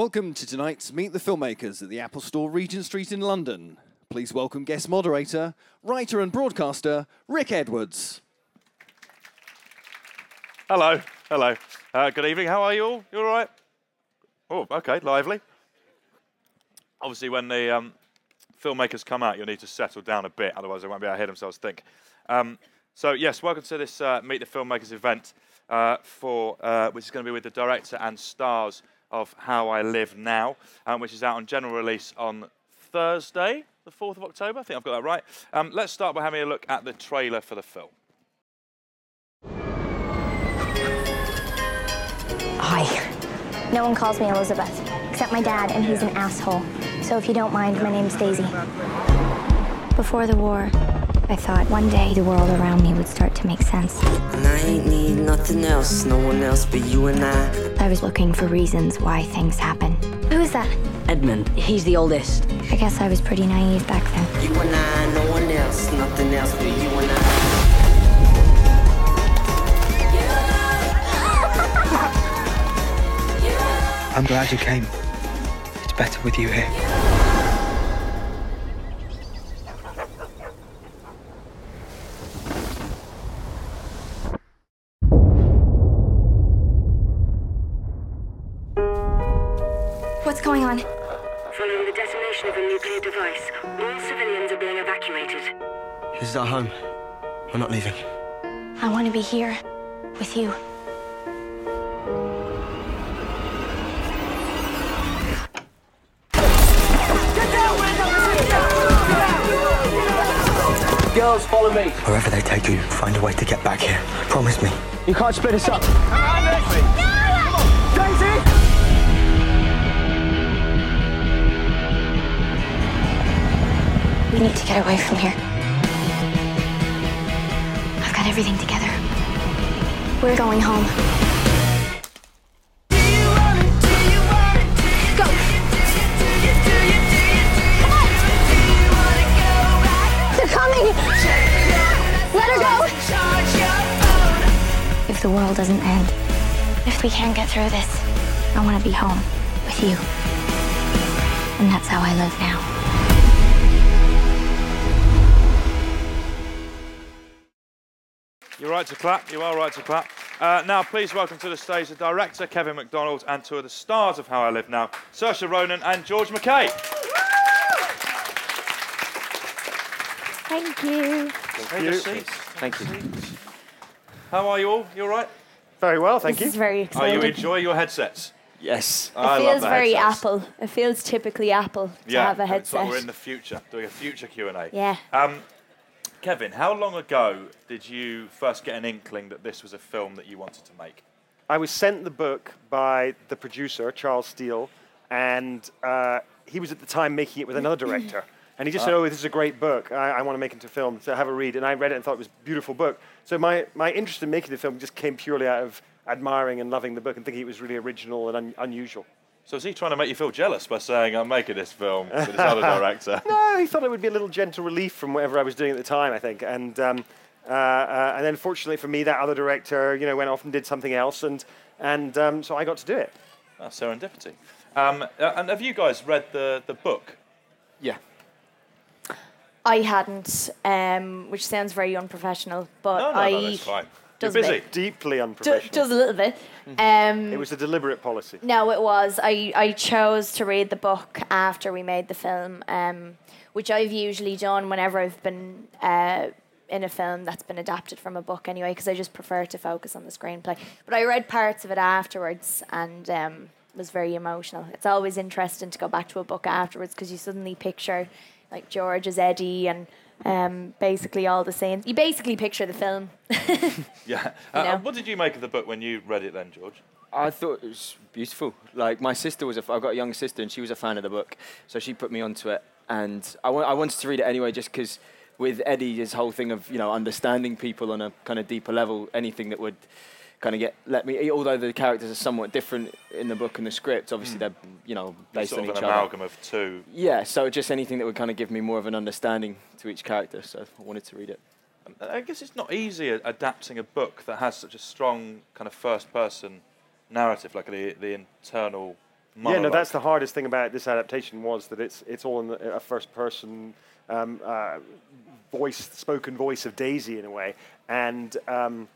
Welcome to tonight's Meet the Filmmakers at the Apple Store, Regent Street in London. Please welcome guest moderator, writer and broadcaster, Rick Edwards. Hello, hello. Uh, good evening. How are you all? You all right? Oh, okay, lively. Obviously, when the um, filmmakers come out, you'll need to settle down a bit, otherwise they won't be able to hear themselves think. Um, so, yes, welcome to this uh, Meet the Filmmakers event, uh, for uh, which is going to be with the director and stars of How I Live Now, um, which is out on general release on Thursday, the 4th of October. I think I've got that right. Um, let's start by having a look at the trailer for the film. Hi. No one calls me Elizabeth, except my dad, and he's an asshole. So if you don't mind, my name's Daisy. Before the war, I thought one day the world around me would start to make sense. And I ain't need nothing else, no one else but you and I. I was looking for reasons why things happen. Who is that? Edmund, he's the oldest. I guess I was pretty naive back then. You and I, no one else, nothing else but you and I. I'm glad you came. It's better with you here. You can't split us up. We need to get away from here. I've got everything together. We're going home. Doesn't end, if we can't get through this, I want to be home with you. And that's how I live now. You're right to clap. You are right to clap. Uh, now, please welcome to the stage the director, Kevin Macdonald, and two of the stars of How I Live Now, Saoirse Ronan and George MacKay. Thank you. Take your seats. Thank you. How are you all? You all right? Very well, thank This is you. very Are you exciting. enjoying your headsets? Yes. I it love feels the very headsets. Apple. It feels typically Apple to Yeah, have a it's like headset. we're in the future, doing a future Q&A. Yeah. Um, Kevin, how long ago did you first get an inkling that this was a film that you wanted to make? I was sent the book by the producer, Charles Steel, and uh, he was at the time making it with another director. And he just said, Oh, this is a great book. I, I want to make it into a film, so have a read. And I read it and thought it was a beautiful book. So my, my interest in making the film just came purely out of admiring and loving the book and thinking it was really original and un- unusual. So is he trying to make you feel jealous by saying, I'm making this film with this other director? No, he thought it would be a little gentle relief from whatever I was doing at the time, I think. And, um, uh, uh, and then fortunately for me, that other director, you know, went off and did something else. And, and um, so I got to do it. Ah, serendipity. Um, uh, and have you guys read the, the book? Yeah. I hadn't, um, which sounds very unprofessional, but No, no, I no, that's fine. You're does busy. make- Deeply do, unprofessional. does a little bit. Um, It was a deliberate policy. No, it was. I, I chose to read the book after we made the film, um, which I've usually done whenever I've been uh, in a film that's been adapted from a book anyway, because I just prefer to focus on the screenplay. But I read parts of it afterwards and um, was very emotional. It's always interesting to go back to a book afterwards because you suddenly picture like George as Eddie and um, basically all the scenes. You basically picture the film. Yeah. Uh, know. uh, what did you make of the book when you read it then, George? I thought it was beautiful. Like my sister was a, f- I've got a younger sister and she was a fan of the book, so she put me onto it, and I wa- I wanted to read it anyway, just because with Eddie, his whole thing of you know understanding people on a kind of deeper level, anything that would kind of get let me. Although the characters are somewhat different in the book and the script, obviously they're you know based sort on of each an other. amalgam of two. Yeah, so just anything that would kind of give me more of an understanding to each character. So I wanted to read it. I guess it's not easy adapting a book that has such a strong kind of first-person narrative, like the the internal mind. Yeah, no, that's the hardest thing about this adaptation was that it's it's all in the, a first person um, uh, voice, spoken voice of Daisy in a way, and um,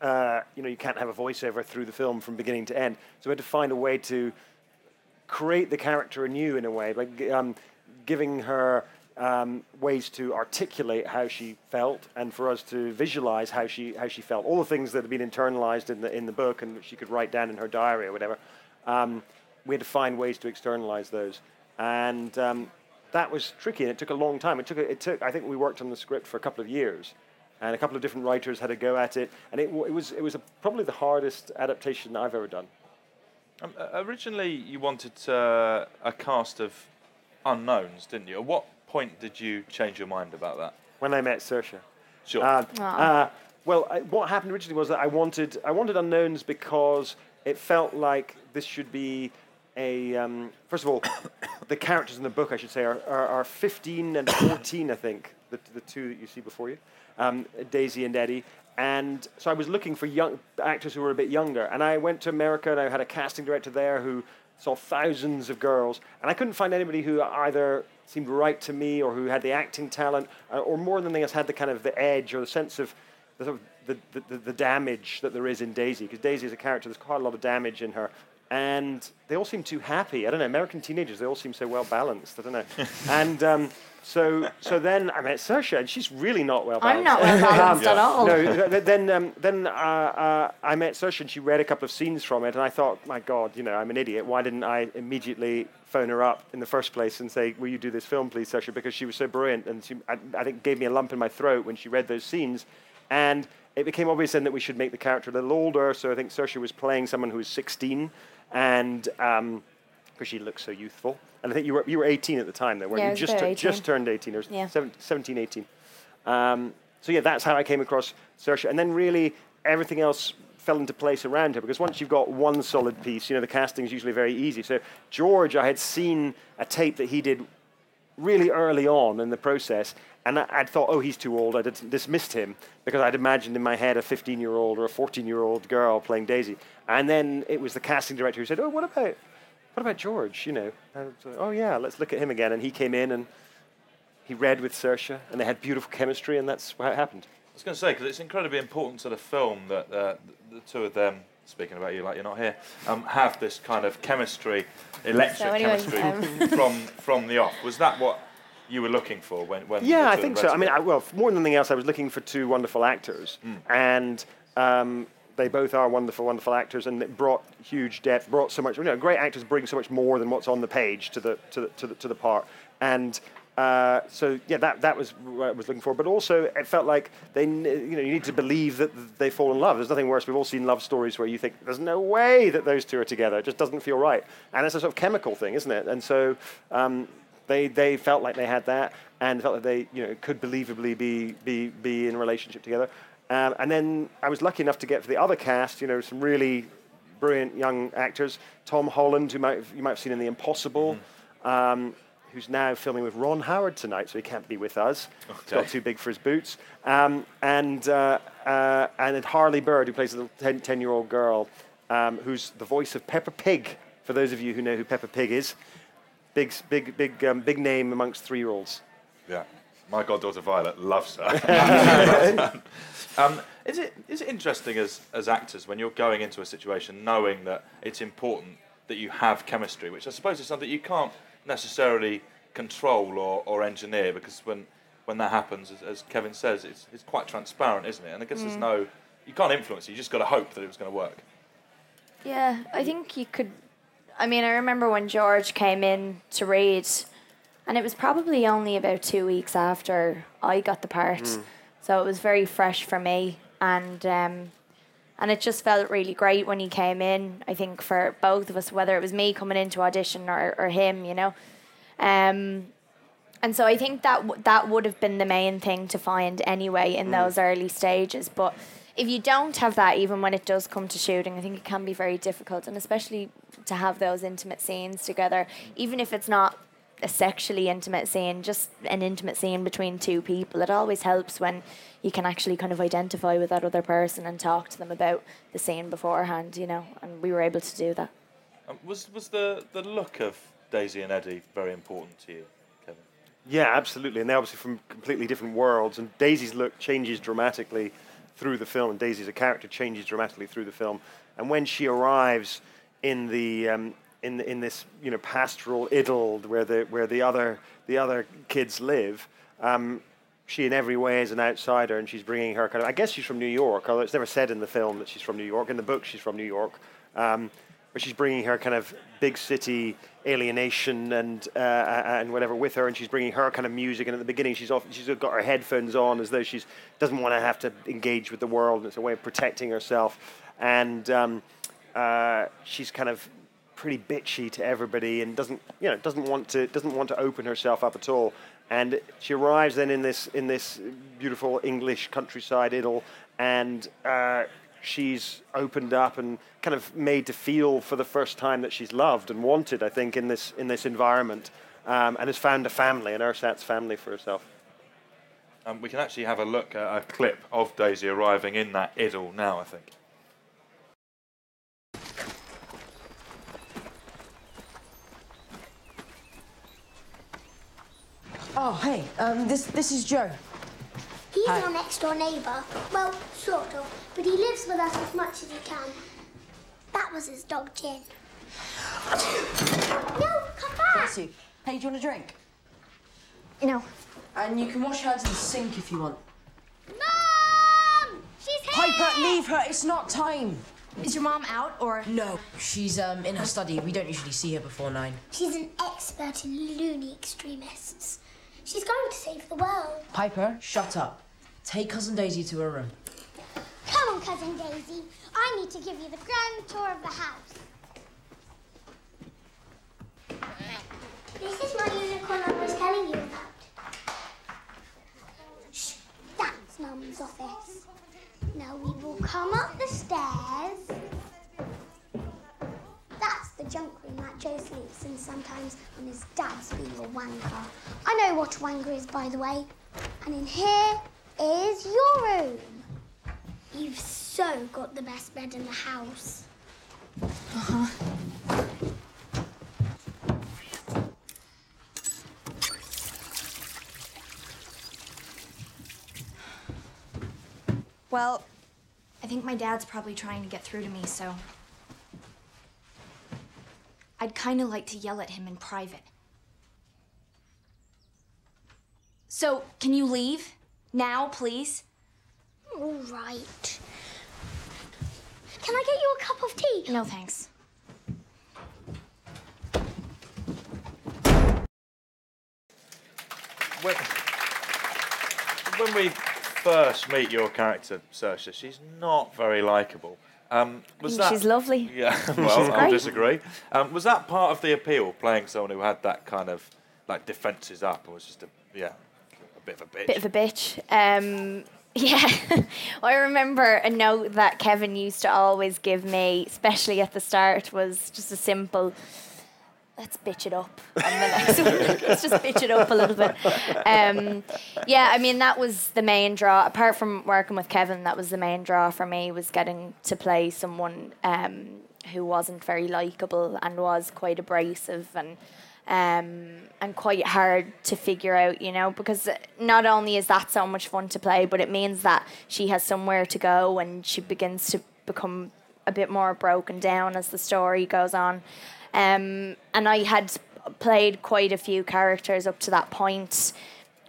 uh, you know you can't have a voiceover through the film from beginning to end. So we had to find a way to create the character anew in a way, like um, giving her um, ways to articulate how she felt, and for us to visualize how she how she felt. All the things that had been internalized in the in the book, and she could write down in her diary or whatever. Um, we had to find ways to externalize those, and um, that was tricky, and it took a long time. It took it took I think we worked on the script for a couple of years. And a couple of different writers had a go at it, and it, it was it was a, probably the hardest adaptation I've ever done. Um, originally, you wanted uh, a cast of unknowns, didn't you? At what point did you change your mind about that? when I met Saoirse. Sure. Uh, uh, well, I, what happened originally was that I wanted I wanted unknowns because it felt like this should be a um, first of all, the characters in the book I should say are, are, are 15 and 14 I think the, the two that you see before you, um, Daisy and Eddie. And so I was looking for young actors who were a bit younger, and I went to America and I had a casting director there who saw thousands of girls, and I couldn't find anybody who either seemed right to me or who had the acting talent, uh, or more than anything else had the kind of the edge or the sense of the, the, the, the damage that there is in Daisy, because Daisy is a character, there's quite a lot of damage in her. And they all seem too happy. I don't know, American teenagers, they all seem so well balanced. I don't know. and um, so, so then I met Saoirse, and she's really not well balanced. I'm not well balanced at all. No, th- th- then um, then uh, uh, I met Saoirse and she read a couple of scenes from it, and I thought, my God, you know, I'm an idiot. Why didn't I immediately phone her up in the first place and say, will you do this film, please, Saoirse? Because she was so brilliant, and she, I, I think, gave me a lump in my throat when she read those scenes, and it became obvious then that we should make the character a little older. So I think Saoirse was playing someone who was 16, and because she looked so youthful. And I think you were you were 18 at the time, though, weren't Yeah, you? Just tu- 18. just turned 18 or Yeah. 17, 17 18. Um, so yeah, that's how I came across Saoirse, and then really everything else fell into place around her because once you've got one solid piece, you know the casting is usually very easy. So George, I had seen a tape that he did really early on in the process, and I, I'd thought, oh, he's too old. I would dismissed him because I'd imagined in my head a 15-year-old or a 14-year-old girl playing Daisy, and then it was the casting director who said, oh, what about what about George? You know, oh yeah, let's look at him again. And he came in and he read with Saoirse, and they had beautiful chemistry, and that's how it happened. I was going to say because it's incredibly important to the film that uh, the two of them, speaking about you like you're not here, um, have this kind of chemistry, electric So anyway, chemistry um, from from the off. Was that what you were looking for when? when Yeah, I think so. read I mean, I, well, more than anything else, I was looking for two wonderful actors, and um, they both are wonderful, wonderful actors, and it brought huge depth, brought so much. You know, great actors bring so much more than what's on the page to the to the to the, to the part, and. Uh, so yeah, that that was what I was looking for. But also, it felt like they, you know, you need to believe that they fall in love. There's nothing worse. We've all seen love stories where you think there's no way that those two are together. It just doesn't feel right, and it's a sort of chemical thing, isn't it? And so um, they they felt like they had that and felt that they you know could believably be be be in a relationship together. Um, and then I was lucky enough to get for the other cast, you know, some really brilliant young actors. Tom Holland, who might you might have seen in The Impossible, um, who's now filming with Ron Howard tonight, so he can't be with us. He's got too big for his boots. Um, and uh, uh, and Harley Bird, who plays a little 10, 10 year old girl, um, who's the voice of Peppa Pig. For those of you who know who Peppa Pig is, big big big um, big name amongst three year olds. Yeah. My goddaughter Violet loves her. um, is it is it interesting as as actors when you're going into a situation knowing that it's important that you have chemistry, which I suppose is something you can't necessarily control or, or engineer because when when that happens, as, as Kevin says, it's it's quite transparent, isn't it? And I guess there's no you can't influence it. You just got to hope that it was going to work. Yeah, I think you could. I mean, I remember when George came in to read, and it was probably only about two weeks after I got the part, so it was very fresh for me, and um, and it just felt really great when he came in. I think for both of us, whether it was me coming into audition or, or him, you know. Um, and so I think that w- that would have been the main thing to find anyway in those early stages. But if you don't have that, even when it does come to shooting, I think it can be very difficult, and especially to have those intimate scenes together, even if it's not a sexually intimate scene, just an intimate scene between two people. It always helps when you can actually kind of identify with that other person and talk to them about the scene beforehand, you know. And we were able to do that. Um, was was the, the look of Daisy and Eddie very important to you, Kevin? Yeah, absolutely. And they're obviously from completely different worlds. And Daisy's look changes dramatically through the film, and Daisy as a character changes dramatically through the film. And when she arrives in the um, in in this you know pastoral idyll where the where the other the other kids live, um, she in every way is an outsider, and she's bringing her kind of. I guess she's from New York, although it's never said in the film that she's from New York. In the book, she's from New York. Um, but she's bringing her kind of big city alienation and uh, and whatever with her, and she's bringing her kind of music. And at the beginning, she's off, she's got her headphones on as though she's doesn't want to have to engage with the world. And it's a way of protecting herself, and um, uh, she's kind of pretty bitchy to everybody, and doesn't you know doesn't want to doesn't want to open herself up at all. And she arrives then in this in this beautiful English countryside idyll, and uh, she's opened up and kind of made to feel for the first time that she's loved and wanted. I think in this in this environment, um, and has found a family, an ersatz family for herself. Um, we can actually have a look at a clip of Daisy arriving in that idyll now. I think. Oh, hey, um, this this is Joe. He's Hi. our next door neighbour. Well, sort of. But he lives with us as much as he can. That was his dog, Jin. no, come back! Bless you. Hey, do you want a drink? No. And you can wash your hands in the sink if you want. Mom! She's here! Piper, leave her. It's not time. Is your mom out or? No, she's um in her study. We don't usually see her before nine. She's an expert in loony extremists. She's going to save the world. Piper, shut up. Take cousin Daisy to her room. Come on, cousin Daisy. I need to give you the grand tour of the house. This is my unicorn I was telling you about. Shh, that's Mum's office. Now we will come up the stairs. That's the junk room Joe sleeps in sometimes when his dad's being a wanker. I know what a wanker is, by the way. And in here is your room. You've so got the best bed in the house. Uh-huh. Well, I think my dad's probably trying to get through to me, so. I'd kind of like to yell at him in private. So, can you leave? Now, please? All right. Can I get you a cup of tea? No, thanks. When, when we first meet your character, Saoirse, she's not very likable. Um, was that, she's lovely. Yeah, well, I'll disagree. Um, was that part of the appeal, playing someone who had that kind of like defences up and was just a yeah, a bit of a bitch? Bit of a bitch. Um, yeah, I remember a note that Kevin used to always give me, especially at the start, was just a simple. Let's bitch it up on the next one. Let's just bitch it up a little bit. Um, yeah, I mean that was the main draw. Apart from working with Kevin, that was the main draw for me was getting to play someone um, who wasn't very likable and was quite abrasive and um, and quite hard to figure out, you know, because not only is that so much fun to play, but it means that she has somewhere to go and she begins to become a bit more broken down as the story goes on. Um, and I had played quite a few characters up to that point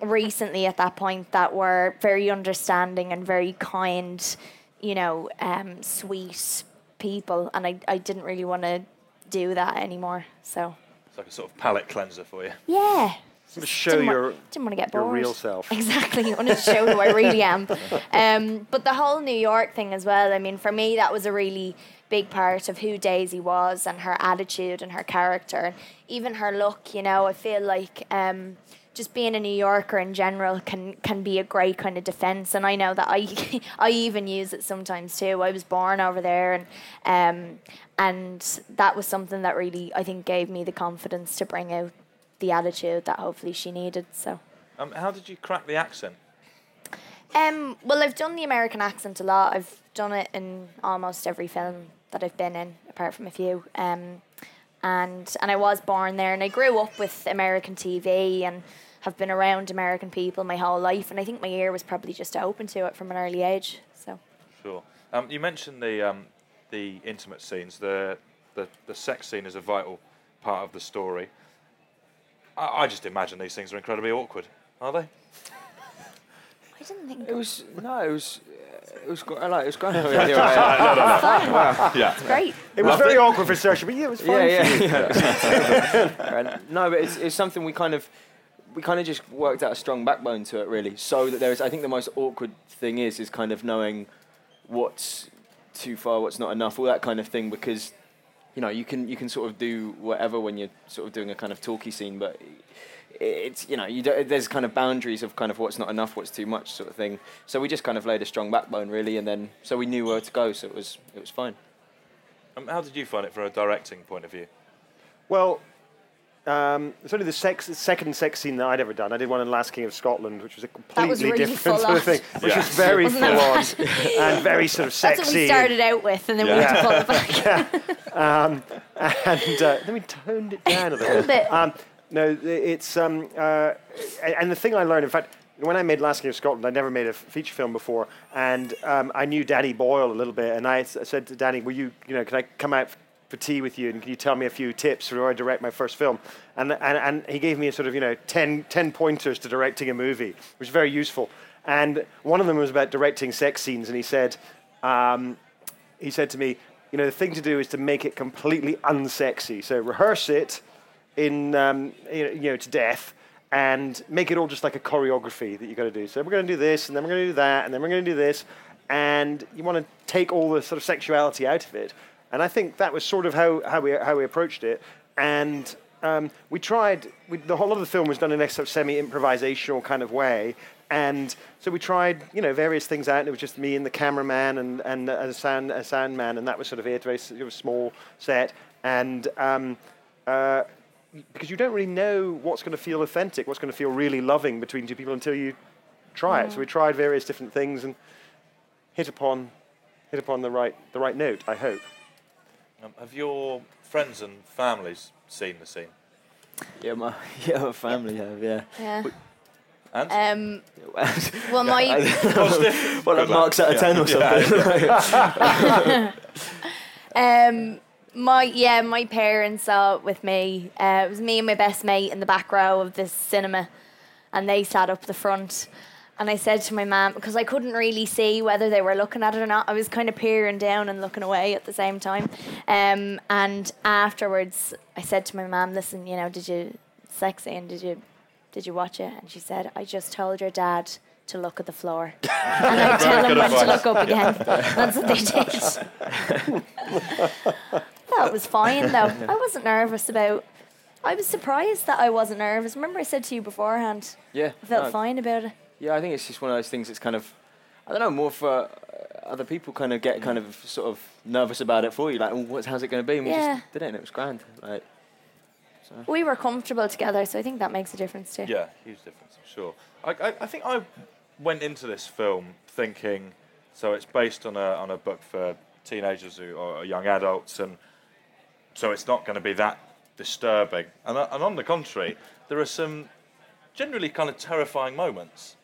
recently at that point that were very understanding and very kind, you know, um, sweet people. And I, I didn't really want to do that anymore. So. It's like a sort of palate cleanser for you. Yeah. To show didn't wa- your didn't want to get your bored. real self. Exactly. I wanted to show who I really am. Um, but the whole New York thing as well. I mean, for me, that was a really big part of who Daisy was and her attitude and her character and even her look. You know, I feel like. Um, just being a New Yorker in general can can be a great kind of defense, and I know that I I even use it sometimes too. I was born over there, and um, and that was something that really I think gave me the confidence to bring out the attitude that hopefully she needed. So. Um, how did you crack the accent? Um, well, I've done the American accent a lot. I've done it in almost every film that I've been in, apart from a few. Um, and and I was born there, and I grew up with American TV and have been around American people my whole life. And I think my ear was probably just open to it from an early age. So Sure. Um, you mentioned the um, the intimate scenes. The, the the sex scene is a vital part of the story. I, I just imagine these things are incredibly awkward, are they? I didn't think It was no, it was it was gr- I like it was great. No, no, no. Wow. Yeah. it's great. It was very awkward for Saoirse, but yeah, it was fine. Yeah, yeah, yeah. And no, but it's, it's something we kind of we kind of just worked out a strong backbone to it, really. So that there is, I think, the most awkward thing is is kind of knowing what's too far, what's not enough, all that kind of thing, because you know you can you can sort of do whatever when you're sort of doing a kind of talky scene, but it's you know you don't, there's kind of boundaries of kind of what's not enough, what's too much, sort of thing. So we just kind of laid a strong backbone, really, and then so we knew where to go, so it was it was fine. Um, how did you find it from a directing point of view? Well, um, it's only the sex, second sex scene that I'd ever done. I did one in Last King of Scotland, which was a completely was really different sort of thing, which Yeah. was very Wasn't full it? on and very sort of sexy. That's what we started out with, and then we had to pull it back. um, and uh, then we toned it down a little bit. Um, no, it's um, uh, and the thing I learned, in fact, when I made Last King of Scotland, I'd never made a feature film before, and um, I knew Danny Boyle a little bit, and I said to Danny, "Will you, you know, can I come out for tea with you, and can you tell me a few tips before I direct my first film?" And and, and he gave me a sort of you know 10, 10 pointers to directing a movie, which was very useful. And one of them was about directing sex scenes, and he said. Um, he said to me, you know, the thing to do is to make it completely unsexy. So rehearse it in, um, you know, to death and make it all just like a choreography that you got to do. So we're going to do this, and then we're going to do that, and then we're going to do this. And you want to take all the sort of sexuality out of it. And I think that was sort of how, how, we, how we approached it. And um, we tried, we, the whole of the film was done in a sort of semi-improvisational kind of way. And so we tried, you know, various things out. And it was just me and the cameraman and, and a, sound, a sound man. And that was sort of it, very sort of small set. And um, uh, because you don't really know what's going to feel authentic, what's going to feel really loving between two people until you try it. So we tried various different things and hit upon, hit upon the right, the right note, I hope. Um, have your friends and families seen the scene? Yeah, my yeah, my family have yeah. Yeah. And Um, well, my well, that marks out of ten or something. Um, my yeah, my parents saw it with me. Uh, it was me and my best mate in the back row of this cinema, and they sat up the front. And I said to my mum because I couldn't really see whether they were looking at it or not. I was kind of peering down and looking away at the same time. Um, and afterwards, I said to my mum, "Listen, you know, did you sexy and did you did you watch it?" And she said, "I just told your dad." To look at the floor, and I tell him good when to look up again. That's what they did. That was fine though. I wasn't nervous about. I was surprised that I wasn't nervous. Remember, I said to you beforehand, yeah, I felt no, fine about it. Yeah, I think it's just one of those things. That's kind of, I don't know, more for uh, other people. Kind of get kind of sort of nervous about it for you. Like, oh, what's how's it going to be? And we Yeah. just did it, and it was grand. Like, so. We were comfortable together, so I think that makes a difference too. Yeah, huge difference, I'm sure. I, I, I think I went into this film thinking, so it's based on a, on a book for teenagers who, or young adults, and so it's not going to be that disturbing. And, uh, and on the contrary, there are some generally kind of terrifying moments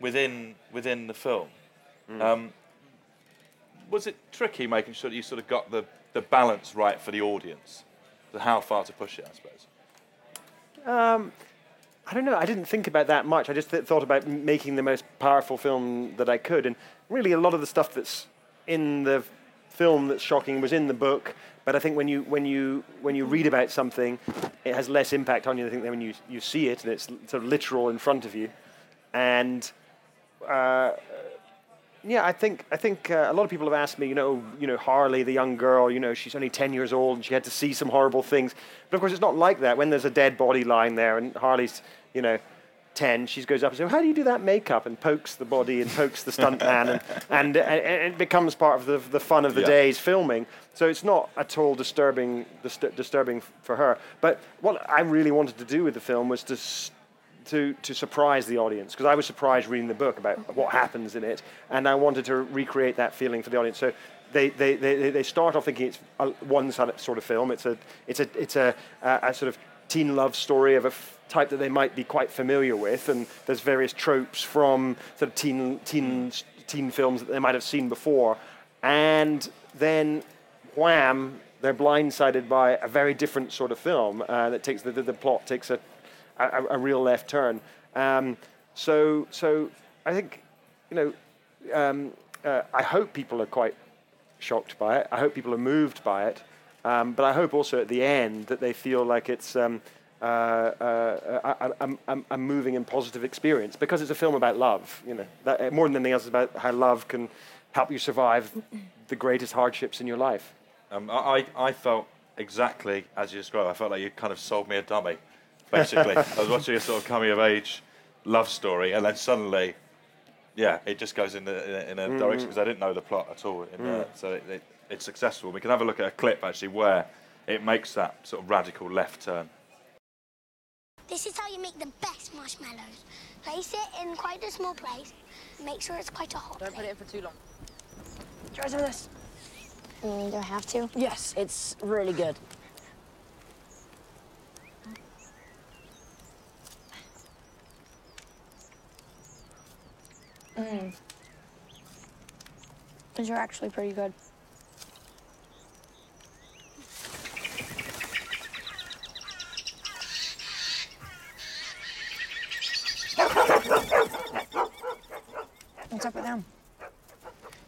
within within the film. Um, was it tricky making sure that you sort of got the, the balance right for the audience? The how far to push it, I suppose. Um, I don't know. I didn't think about that much. I just th- thought about making the most powerful film that I could. And really, a lot of the stuff that's in the film that's shocking was in the book. But I think when you when you when you read about something, it has less impact on you. I think than when you you see it and it's sort of literal in front of you. And uh, yeah, I think I think uh, a lot of people have asked me, you know, you know, Harley, the young girl, you know, she's only ten years old and she had to see some horrible things. But of course, it's not like that. When there's a dead body lying there and Harley's, you know, ten, she goes up and says, "How do you do that makeup?" and pokes the body and pokes the stunt man, and and, uh, and it becomes part of the the fun of the Yeah. day's filming. So it's not at all disturbing distur- disturbing for her. But what I really wanted to do with the film was to. to, to surprise the audience because I was surprised reading the book about what happens in it, and I wanted to recreate that feeling for the audience. So they, they, they, they start off thinking it's a one sort of- sort of film. It's a it's a it's a, a, a sort of teen love story of a f- type that they might be quite familiar with, and there's various tropes from sort of teen teen teen films that they might have seen before, and then wham, they're blindsided by a very different sort of film uh, that takes the, the, the plot takes a, a, a real left turn. Um, so so I think you know um, uh, I hope people are quite shocked by it. I hope people are moved by it. Um, but I hope also at the end that they feel like it's um, uh, uh, a, a, a, moving and positive experience because it's a film about love. You know, that, uh, more than anything else, about how love can help you survive the greatest hardships in your life. Um, I, I felt exactly as you described. I felt like you kind of sold me a dummy, basically. I was watching a sort of coming of age love story, and then suddenly, yeah, it just goes in, the, in, a, in a direction because I didn't know the plot at all. In Mm. so it, it, it's successful. We can have a look at a clip actually where it makes that sort of radical left turn. This is how you make the best marshmallows. Place it in quite a small place. Make sure it's quite a hot Don't put it in for too long. Try some of this. Mm, do I have to? Yes, it's really good. Mm. These are actually pretty good. What's up with them?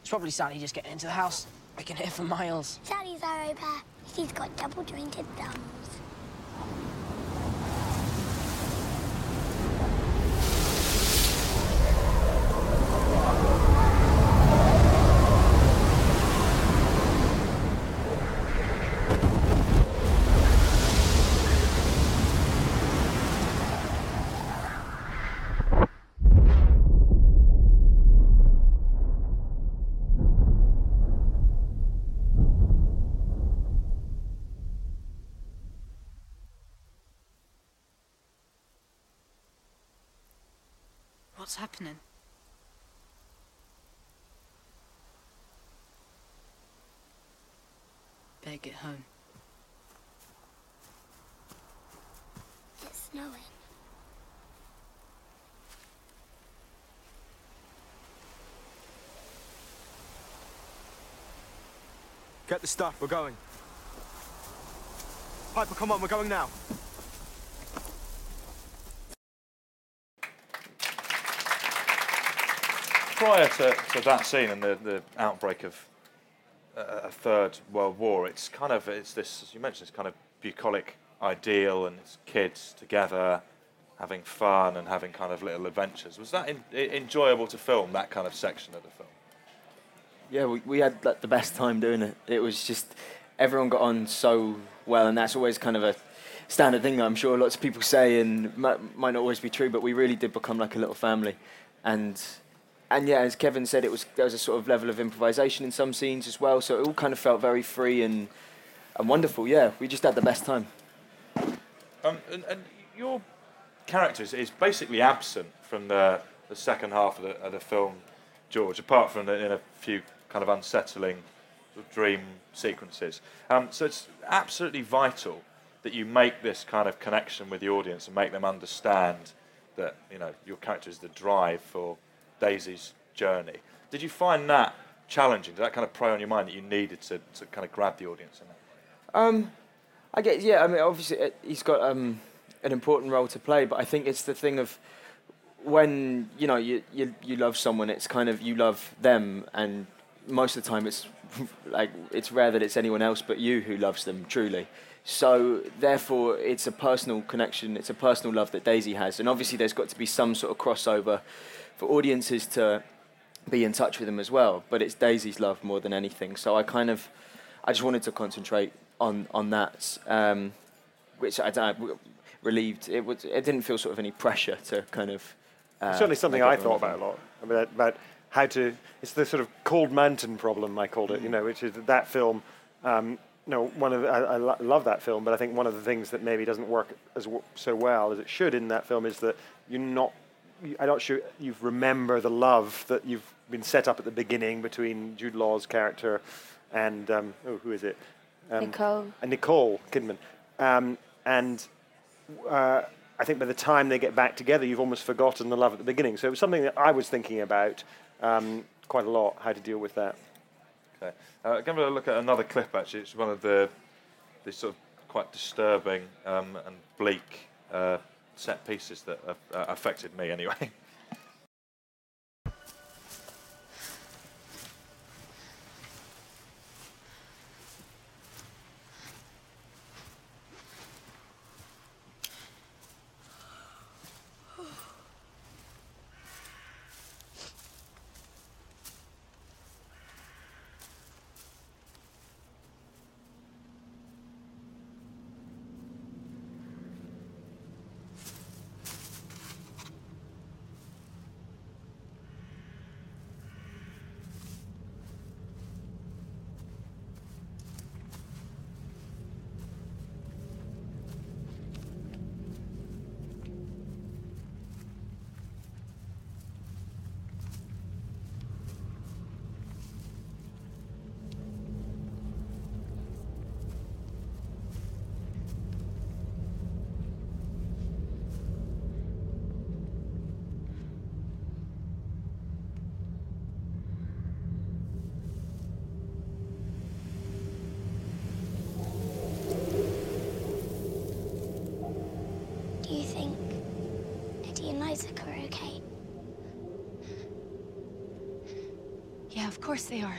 It's probably Sally just getting into the house. I can hear for miles. Sally's our au pair. She's got double jointed thumbs. What's happening? Better get home. It's snowing. Get the stuff, we're going. Piper, come on, we're going now. Prior to, to that scene and the, the outbreak of uh, a third world war, it's kind of it's this as you mentioned, it's kind of bucolic ideal, and it's kids together having fun and having kind of little adventures. Was that in, enjoyable to film that kind of section of the film? Yeah, we, we had like, the best time doing it. It was just everyone got on so well, and that's always kind of a standard thing I'm sure lots of people say, and might, might not always be true. But we really did become like a little family, and and yeah, as Kevin said, it was there was a sort of level of improvisation in some scenes as well. So it all kind of felt very free and and wonderful. Yeah, we just had the best time. Um, and, and your character is, basically absent from the, the second half of the, of the film, George, apart from the, in a few kind of unsettling dream sequences. Um, so it's absolutely vital that you make this kind of connection with the audience and make them understand that you know your character is the drive for Daisy's journey. Did you find that challenging? Did that kind of prey on your mind that you needed to, to kind of grab the audience in that? Um, I get yeah. I mean, obviously uh, he's got um, an important role to play, but I think it's the thing of when you know you, you you love someone, it's kind of you love them, and most of the time it's like it's rare that it's anyone else but you who loves them truly. So therefore, it's a personal connection. It's a personal love that Daisy has, and obviously there's got to be some sort of crossover for audiences to be in touch with them as well. But it's Daisy's love more than anything. So I kind of, I just wanted to concentrate on on that, um, which I don't relieved. It was. It didn't feel sort of any pressure to kind of. Uh, certainly something I thought about a lot. About, about how to. It's the sort of cold mountain problem I called it. You know, which is that, that film. Um, no, one of the, I, I lo- love that film, but I think one of the things that maybe doesn't work as w- so well as it should in that film is that you're not. You, I'm not sure you remember the love that you've been set up at the beginning between Jude Law's character and um, oh, who is it? Um, Nicole. And Nicole Kidman. Um, and uh, I think by the time they get back together, you've almost forgotten the love at the beginning. So it was something that I was thinking about um, quite a lot, how to deal with that. Okay. Uh, give a look at another clip. Actually, it's one of the the sort of quite disturbing um, and bleak uh, set pieces that uh, affected me anyway. Do you think Eddie and Isaac are okay? Yeah, of course they are.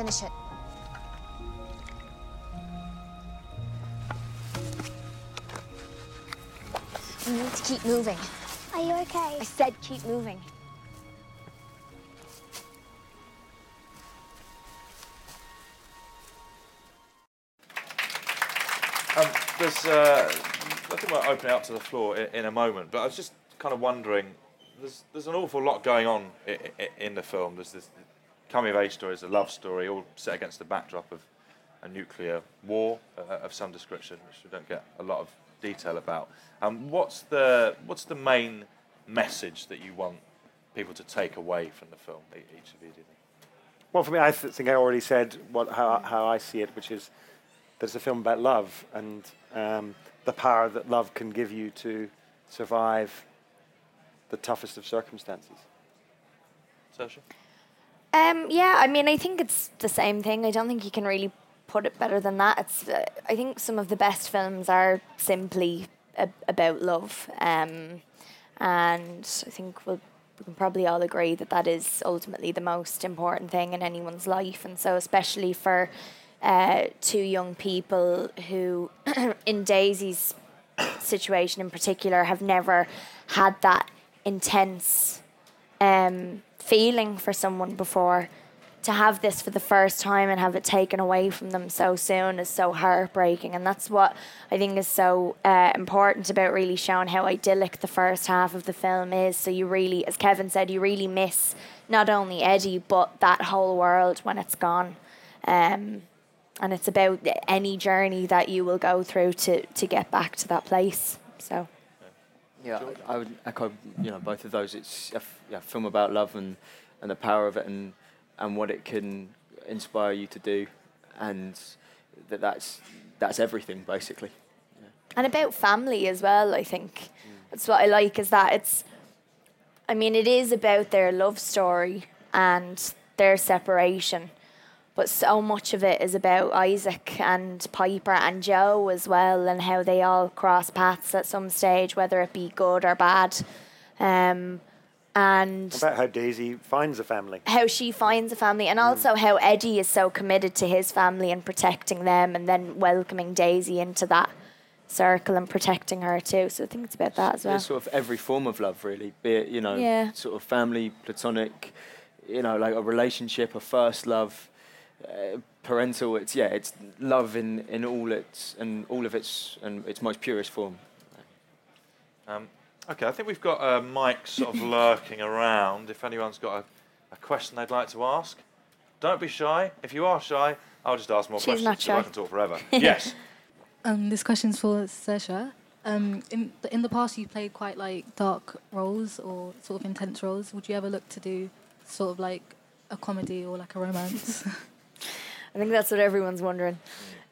Finish it. You need to keep moving. Are you okay? I said keep moving. Um, there's, uh, I think we'll open it up to the floor in, in a moment, but I was just kind of wondering. There's, there's an awful lot going on i i in the film. There's this coming of age story, is a love story, all set against the backdrop of a nuclear war uh, of some description, which we don't get a lot of detail about. Um, what's the what's the main message that you want people to take away from the film? Each of you, do you think? Well, for me, I th- think I already said what, how, how I see it, which is that it's a film about love and um, the power that love can give you to survive the toughest of circumstances. Saoirse? Um, yeah, I mean, I think it's the same thing. I don't think you can really put it better than that. It's, uh, I think some of the best films are simply about love, um, and I think we'll, we can probably all agree that that is ultimately the most important thing in anyone's life, and so especially for uh, two young people who, in Daisy's situation in particular, have never had that intense um, feeling for someone before to have this for the first time and have it taken away from them so soon is so heartbreaking. And that's what i think is so uh, important about really showing how idyllic the first half of the film is. So you really as kevin said you really miss not only eddie but that whole world when it's gone. Um, and it's about any journey that you will go through to, to get back to that place. So Yeah, I I would echo you know both of those. It's a f- yeah, film about love and, and the power of it and and what it can inspire you to do, and that that's that's everything basically. and about family as well i think. Mm. That's what i like is that it's i mean it is about their love story and their separation but so much of it is about isaac and piper and joe as well and how they all cross paths at some stage whether it be good or bad um, and About how Daisy finds a family. how she finds a family, Mm. and also how Eddie is so committed to his family and protecting them, and then welcoming Daisy into that circle and protecting her too. So I think it's about that as well. It's sort of every form of love, really. Be it, you know, Yeah. sort of family, platonic, you know, like a relationship, a first love, uh, parental. It's yeah, it's love in, in all its and all of its and its most purest form. Um, okay, I think we've got a mic sort of lurking around. If anyone's got a, a question they'd like to ask, don't be shy. If you are shy, I'll just ask more She's questions not so I shy. can talk forever. yes. Um, this question's for Saoirse. Um, in the, in the past, you played quite like dark roles or sort of intense roles. Would you ever look to do sort of like a comedy or like a romance? I think that's what everyone's wondering.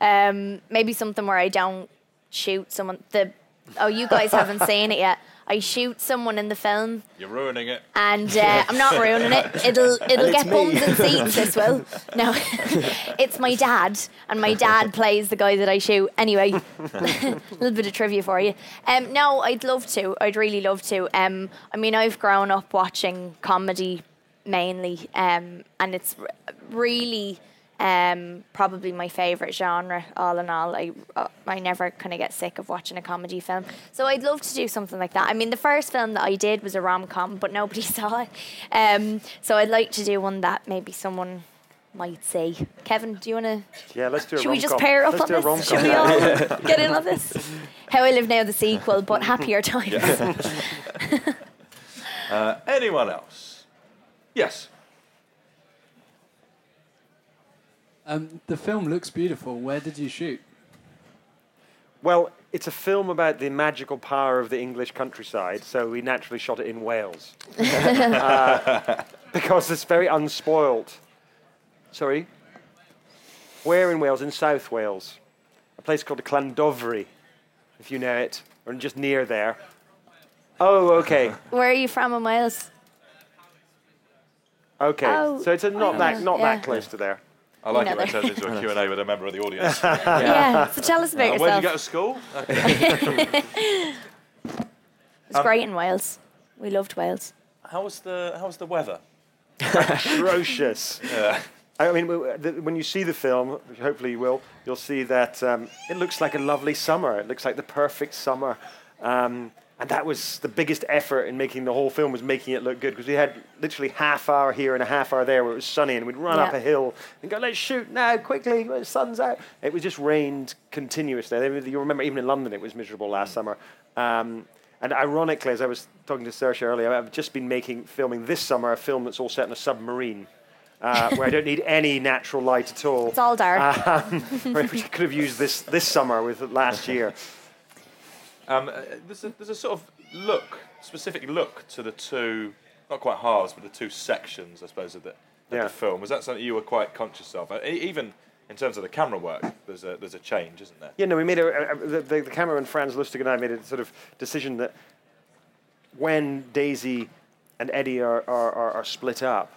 Um, maybe something where I don't shoot someone. The oh, you guys haven't seen it yet. I shoot someone in the film, You're ruining it. and uh, I'm not ruining it. It'll it'll it's get me. bums and seats. This will. No, it's my dad, and my dad plays the guy that I shoot. Anyway, a little bit of trivia for you. Um, no, I'd love to. I'd really love to. Um, I mean, I've grown up watching comedy mainly, um, and it's r- really um, probably my favourite genre. All in all, I uh, I never kind of get sick of watching a comedy film. So I'd love to do something like that. I mean, the first film that I did was a rom com, but nobody saw it. Um, so I'd like to do one that maybe someone might see. Kevin, do you want to? Yeah, let's do a Should we just pair up Let's on do a this? Should we all get in on this? How I Live Now, the sequel, but happier times. Uh, anyone else? Yes. Um, the film looks beautiful. Where did you shoot? Well, it's a film about the magical power of the English countryside, so we naturally shot it in Wales. Uh, because it's very unspoilt. Sorry? Where in Wales? In South Wales. A place called Llandovery, if you know it, or just near there. Oh, okay. Where are you from in Wales? Okay. Oh, so it's a not that not yeah. that close to there. I like You it when it turns into a Q&A with a member of the audience. Yeah, so tell us about Uh, Where did you go to school? It's Um, great in Wales. We loved Wales. How was the How was the weather? atrocious. Yeah. I mean, w- w- the- when you see the film, which hopefully you will, you'll see that um, it looks like a lovely summer. It looks like the perfect summer. Um, and that was the biggest effort in making the whole film was making it look good because we had literally half hour here and a half hour there where it was sunny and we'd run up a hill and go, let's shoot now, quickly, the sun's out. It was just rained continuously. You remember even in London it was miserable last summer. Um, and ironically, as I was talking to Saoirse earlier, I've just been making filming this summer a film that's all set in a submarine. Uh, where I don't need any natural light at all. It's all dark. Um, which I could have used this this summer with last year. Um, uh, there's, a, there's a sort of look, specific look to the two, not quite halves, but the two sections, I suppose, of the, of Yeah. the film. Was that something you were quite conscious of? Uh, even in terms of the camera work, there's a, there's a change, isn't there? Yeah, no, we made a, a, the, the, the cameraman Franz Lustig and I made a sort of decision that when Daisy and Eddie are, are, are, are split up,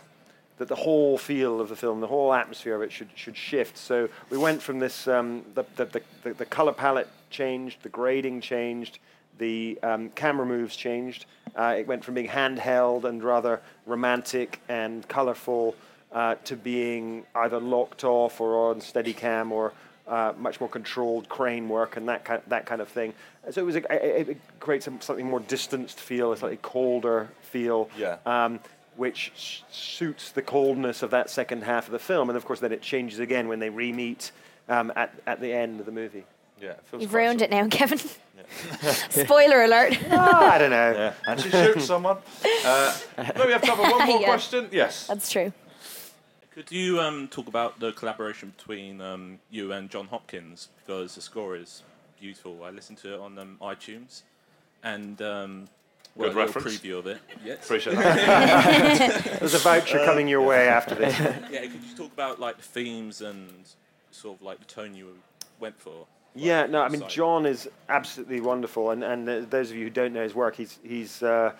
that the whole feel of the film, the whole atmosphere of it should, should shift. So we went from this, um, the, the, the, the, the color palette changed, the grading changed, the um, camera moves changed. Uh, it went from being handheld and rather romantic and colorful uh, to being either locked off or on steady cam or uh, much more controlled crane work and that kind, that kind of thing. So it was a, it, it creates a slightly more distanced feel, a slightly colder feel, Yeah. um, which s- suits the coldness of that second half of the film. And of course, then it changes again when they re-meet um, at, at the end of the movie. Yeah, feels You've quite ruined it now, Kevin. Spoiler alert. I don't know. Yeah. And she shoots someone. Uh, maybe we have time for one more Yeah. question. Yes. That's true. Could you um, talk about the collaboration between um, you and Jon Hopkins because the score is beautiful. I listened to it on um, iTunes, and um, well, Good a little reference. preview of it. Yes. Appreciate that. There's a voucher coming your way after this. Yeah, could you talk about like the themes and sort of like the tone you went for? Yeah, no, I mean, Side. Jon is absolutely wonderful. And, and uh, those of you who don't know his work, he's, he's uh,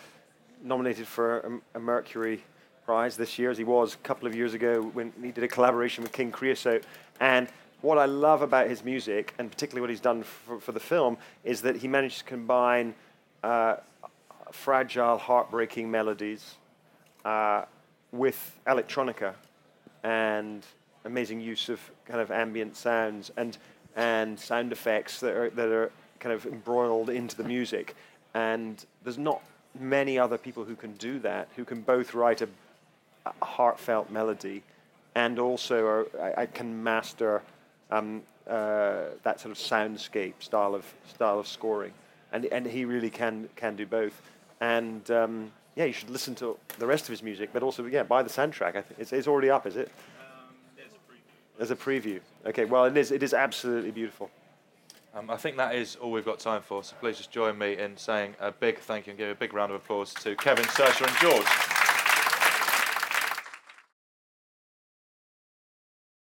nominated for a, a Mercury Prize this year, as he was a couple of years ago when he did a collaboration with King Creosote. And what I love about his music, and particularly what he's done for, for the film, is that he managed to combine uh, fragile, heartbreaking melodies uh, with electronica and amazing use of kind of ambient sounds and and sound effects that are that are kind of embroiled into the music. And there's not many other people who can do that, who can both write a, a heartfelt melody and also are, I, I can master um, uh, that sort of soundscape style of style of scoring, and and he really can can do both. And um, yeah, you should listen to the rest of his music, but also yeah, buy the soundtrack. I think it's, it's already up, is it? There's a preview. Okay, well it is it is absolutely beautiful. Um, I think that is all we've got time for. So please just join me in saying a big thank you and give a big round of applause to Kevin, Saoirse, and George.